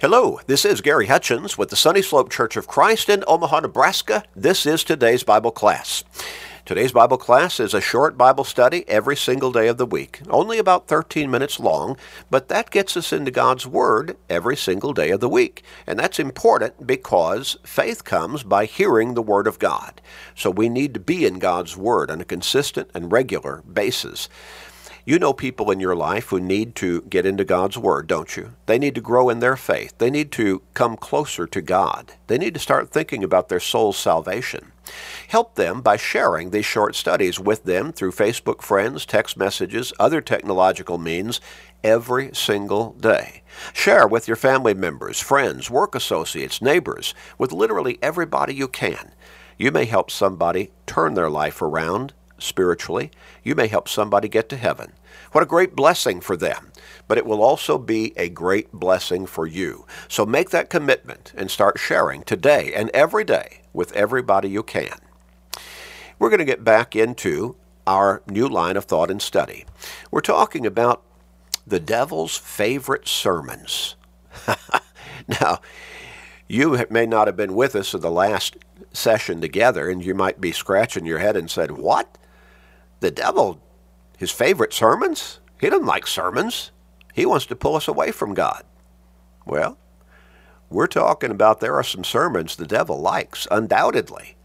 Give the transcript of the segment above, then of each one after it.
Hello, this is Gary Hutchins with the Sunny Slope Church of Christ in Omaha, Nebraska. This is today's Bible class. Today's Bible class is a short Bible study every single day of the week, only about 13 minutes long, but that gets us into God's Word every single day of the week. And that's important because faith comes by hearing the Word of God. So we need to be in God's Word on a consistent and regular basis. You know people in your life who need to get into God's Word, don't you? They need to grow in their faith. They need to come closer to God. They need to start thinking about their soul's salvation. Help them by sharing these short studies with them through Facebook friends, text messages, other technological means every single day. Share with your family members, friends, work associates, neighbors, with literally everybody you can. You may help somebody turn their life around spiritually. You may help somebody get to heaven. What a great blessing for them. But it will also be a great blessing for you. So make that commitment and start sharing today and every day with everybody you can. We're going to get back into our new line of thought and study. We're talking about the devil's favorite sermons. now, you may not have been with us in the last session together, and you might be scratching your head and said, What? The devil his favorite sermons? He doesn't like sermons. He wants to pull us away from God. Well, we're talking about there are some sermons the devil likes, undoubtedly.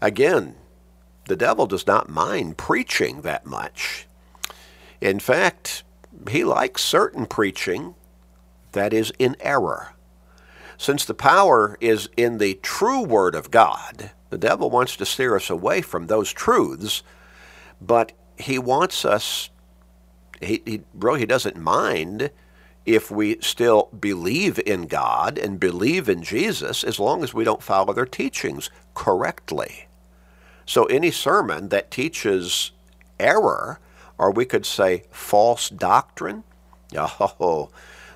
Again, the devil does not mind preaching that much. In fact, he likes certain preaching that is in error. Since the power is in the true Word of God, the devil wants to steer us away from those truths, but he wants us, he, he doesn't mind if we still believe in God and believe in Jesus as long as we don't follow their teachings correctly. So any sermon that teaches error, or we could say false doctrine, oh,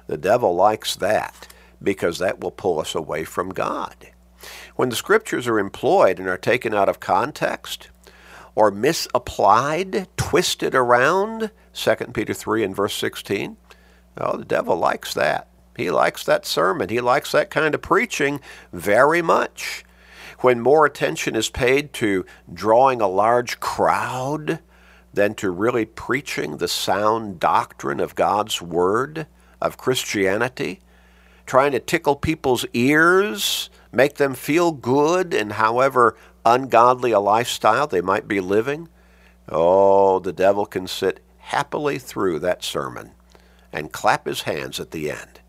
the devil likes that because that will pull us away from God. When the scriptures are employed and are taken out of context, or misapplied, twisted around, 2 Peter 3 and verse 16. Oh, the devil likes that. He likes that sermon. He likes that kind of preaching very much. When more attention is paid to drawing a large crowd than to really preaching the sound doctrine of God's Word, of Christianity, trying to tickle people's ears, make them feel good in however ungodly a lifestyle they might be living, oh, the devil can sit happily through that sermon and clap his hands at the end.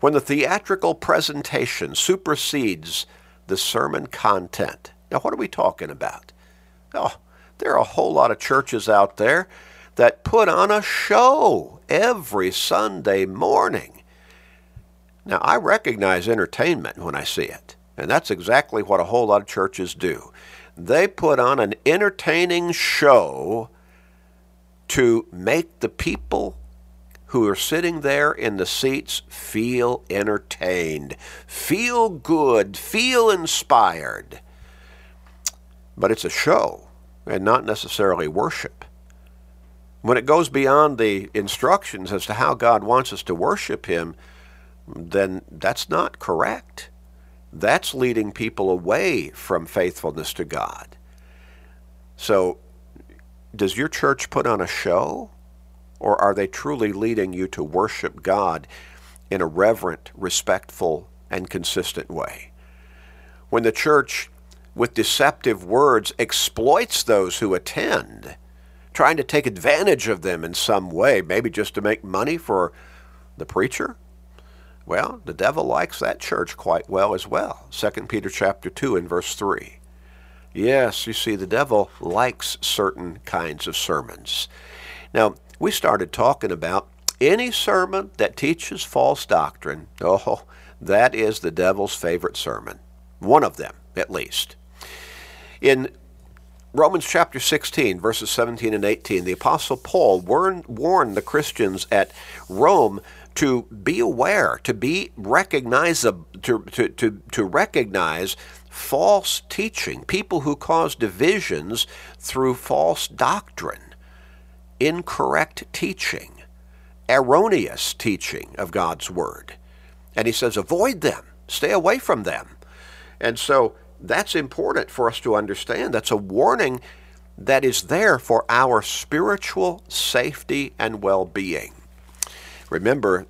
When the theatrical presentation supersedes the sermon content, now what are we talking about? Oh, there are a whole lot of churches out there that put on a show every Sunday morning. Now, I recognize entertainment when I see it. And that's exactly what a whole lot of churches do. They put on an entertaining show to make the people who are sitting there in the seats feel entertained, feel good, feel inspired. But it's a show and not necessarily worship. When it goes beyond the instructions as to how God wants us to worship Him, then that's not correct that's leading people away from faithfulness to God. So, does your church put on a show? Or are they truly leading you to worship God in a reverent, respectful, and consistent way? When the church, with deceptive words, exploits those who attend, trying to take advantage of them in some way, maybe just to make money for the preacher, well, the devil likes that church quite well as well. 2 Peter chapter 2 and verse 3. Yes, you see, the devil likes certain kinds of sermons. Now, we started talking about any sermon that teaches false doctrine. Oh, that is the devil's favorite sermon. One of them, at least. In Romans chapter 16, verses 17 and 18, the Apostle Paul warned, warned the Christians at Rome to be aware, to be recognizable, to, to, to, to recognize false teaching, people who cause divisions through false doctrine, incorrect teaching, erroneous teaching of God's Word. And he says, avoid them, stay away from them. And so that's important for us to understand. That's a warning that is there for our spiritual safety and well being. Remember,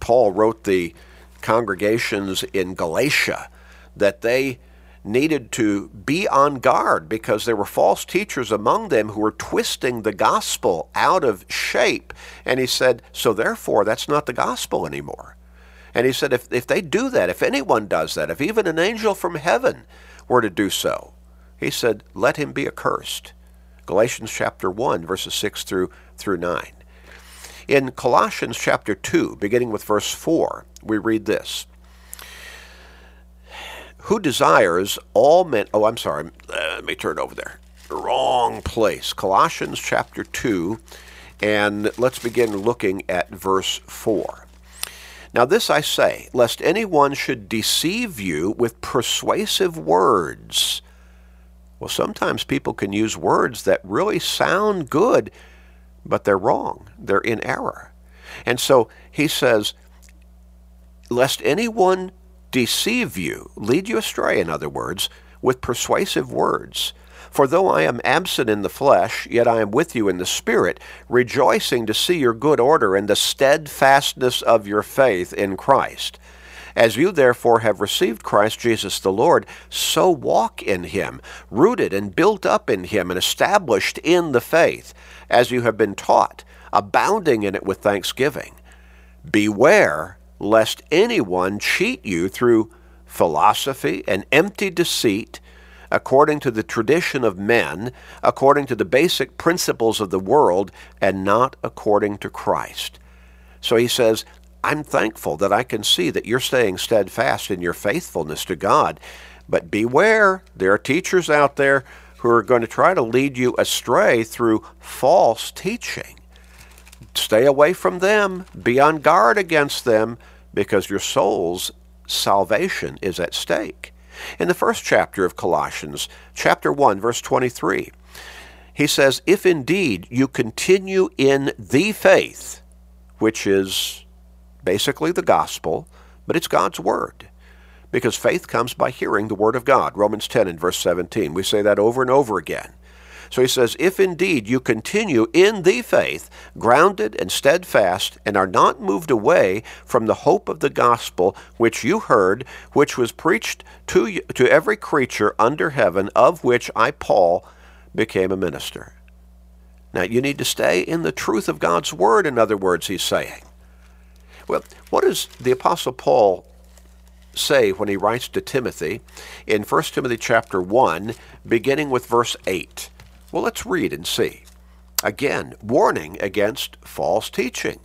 Paul wrote the congregations in Galatia that they needed to be on guard because there were false teachers among them who were twisting the gospel out of shape. And he said, so therefore, that's not the gospel anymore. And he said, if, if they do that, if anyone does that, if even an angel from heaven were to do so, he said, let him be accursed. Galatians chapter 1, verses 6 through, through 9. In Colossians chapter 2, beginning with verse 4, we read this Who desires all men. Oh, I'm sorry. Uh, let me turn over there. Wrong place. Colossians chapter 2, and let's begin looking at verse 4. Now, this I say, lest anyone should deceive you with persuasive words. Well, sometimes people can use words that really sound good, but they're wrong. They're in error. And so he says, lest anyone deceive you, lead you astray, in other words, with persuasive words. For though I am absent in the flesh, yet I am with you in the Spirit, rejoicing to see your good order and the steadfastness of your faith in Christ. As you therefore have received Christ Jesus the Lord, so walk in him, rooted and built up in him, and established in the faith, as you have been taught, abounding in it with thanksgiving. Beware lest anyone cheat you through philosophy and empty deceit according to the tradition of men, according to the basic principles of the world, and not according to Christ. So he says, I'm thankful that I can see that you're staying steadfast in your faithfulness to God. But beware, there are teachers out there who are going to try to lead you astray through false teaching. Stay away from them. Be on guard against them because your soul's salvation is at stake in the first chapter of Colossians, chapter 1, verse 23. He says, If indeed you continue in the faith, which is basically the gospel, but it's God's word. Because faith comes by hearing the word of God. Romans 10 and verse 17. We say that over and over again. So he says, If indeed you continue in the faith, grounded and steadfast, and are not moved away from the hope of the gospel which you heard, which was preached to, you, to every creature under heaven, of which I, Paul, became a minister. Now, you need to stay in the truth of God's word, in other words, he's saying. Well, what does the Apostle Paul say when he writes to Timothy in 1 Timothy chapter 1, beginning with verse 8? Well, let's read and see. Again, warning against false teaching.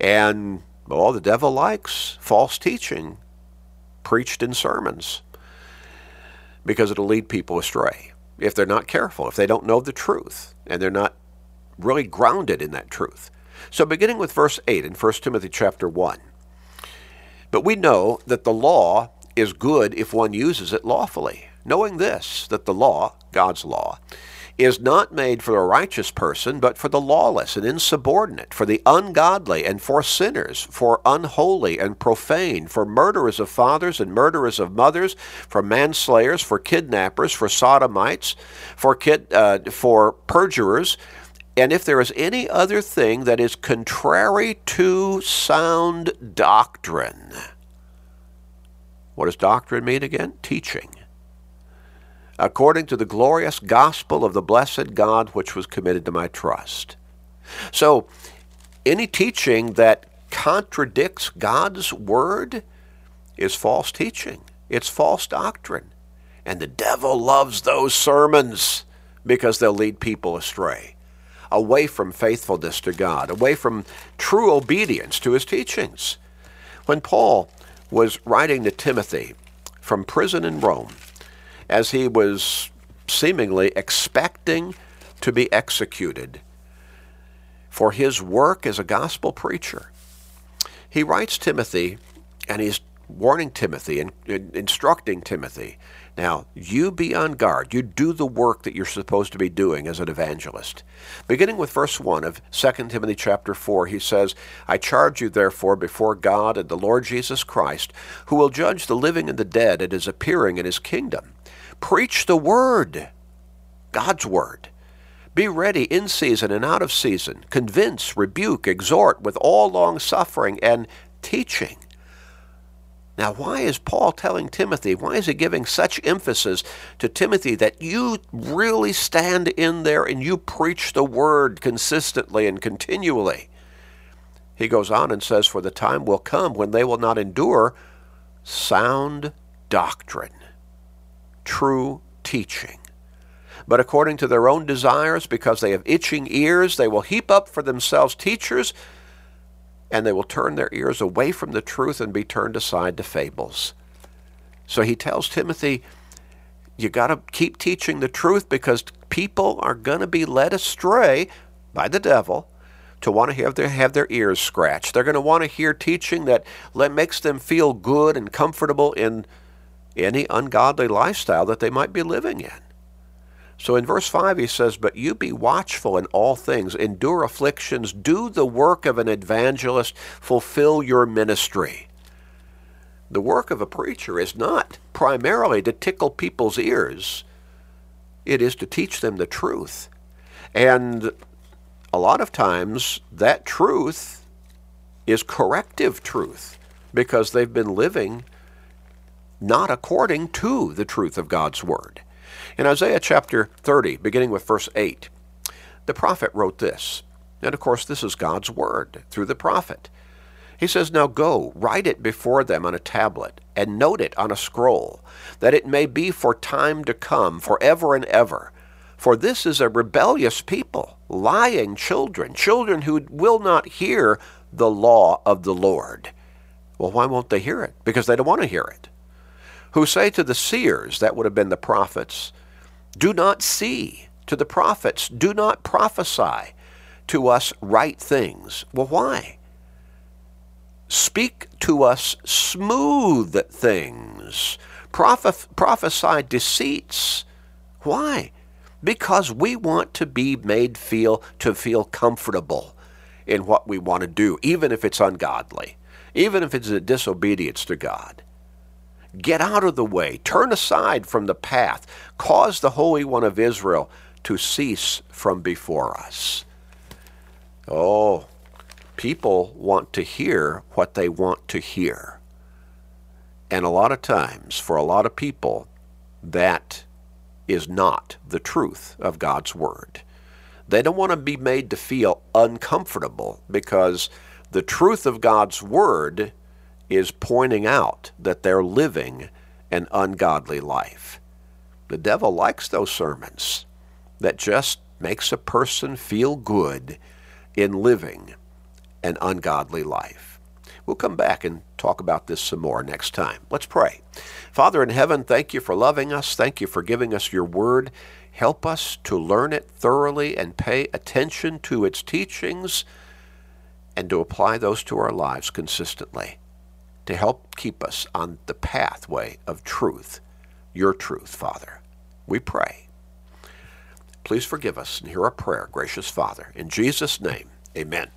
And, well, the devil likes false teaching preached in sermons because it'll lead people astray if they're not careful, if they don't know the truth, and they're not really grounded in that truth. So beginning with verse 8 in 1 Timothy chapter 1. But we know that the law is good if one uses it lawfully, knowing this, that the law, God's law, is not made for the righteous person, but for the lawless and insubordinate, for the ungodly and for sinners, for unholy and profane, for murderers of fathers and murderers of mothers, for manslayers, for kidnappers, for sodomites, for, kid, uh, for perjurers, and if there is any other thing that is contrary to sound doctrine. What does doctrine mean again? Teaching according to the glorious gospel of the blessed God which was committed to my trust. So, any teaching that contradicts God's word is false teaching, it's false doctrine. And the devil loves those sermons because they'll lead people astray, away from faithfulness to God, away from true obedience to his teachings. When Paul was writing to Timothy from prison in Rome, as he was seemingly expecting to be executed for his work as a gospel preacher. He writes Timothy, and he's warning Timothy and, instructing Timothy. Now, you be on guard. You do the work that you're supposed to be doing as an evangelist. Beginning with verse 1 of 2 Timothy chapter 4, he says, I charge you therefore before God and the Lord Jesus Christ, who will judge the living and the dead at his appearing in his kingdom. Preach the word, God's word. Be ready in season and out of season. Convince, rebuke, exhort with all long suffering and teaching. Now, why is Paul telling Timothy, why is he giving such emphasis to Timothy that you really stand in there and you preach the word consistently and continually? He goes on and says, For the time will come when they will not endure sound doctrine, true teaching. But according to their own desires, because they have itching ears, they will heap up for themselves teachers and they will turn their ears away from the truth and be turned aside to fables. So he tells Timothy, you got to keep teaching the truth because people are going to be led astray by the devil to want to have their, have their ears scratched. They're going to want to hear teaching that makes them feel good and comfortable in any ungodly lifestyle that they might be living in. So in verse 5, he says, But you be watchful in all things, endure afflictions, do the work of an evangelist, fulfill your ministry. The work of a preacher is not primarily to tickle people's ears, it is to teach them the truth. And a lot of times, that truth is corrective truth because they've been living not according to the truth of God's Word. In Isaiah chapter 30, beginning with verse 8, the prophet wrote this. And of course, this is God's word through the prophet. He says, Now go, write it before them on a tablet, and note it on a scroll, that it may be for time to come, forever and ever. For this is a rebellious people, lying children, children who will not hear the law of the Lord. Well, why won't they hear it? Because they don't want to hear it. Who say to the seers, that would have been the prophets, do not see. To the prophets, do not prophesy to us right things. Well, why? Speak to us smooth things. Proph- prophesy deceits. Why? Because we want to be made feel to feel comfortable in what we want to do, even if it's ungodly, even if it's a disobedience to God. Get out of the way. Turn aside from the path. Cause the Holy One of Israel to cease from before us. Oh, people want to hear what they want to hear. And a lot of times, for a lot of people, that is not the truth of God's Word. They don't want to be made to feel uncomfortable because the truth of God's Word is pointing out that they're living an ungodly life. The devil likes those sermons that just makes a person feel good in living an ungodly life. We'll come back and talk about this some more next time. Let's pray. Father in heaven, thank you for loving us. Thank you for giving us your word. Help us to learn it thoroughly and pay attention to its teachings and to apply those to our lives consistently to help keep us on the pathway of truth, your truth, Father. We pray. Please forgive us and hear our prayer, gracious Father. In Jesus' name, amen.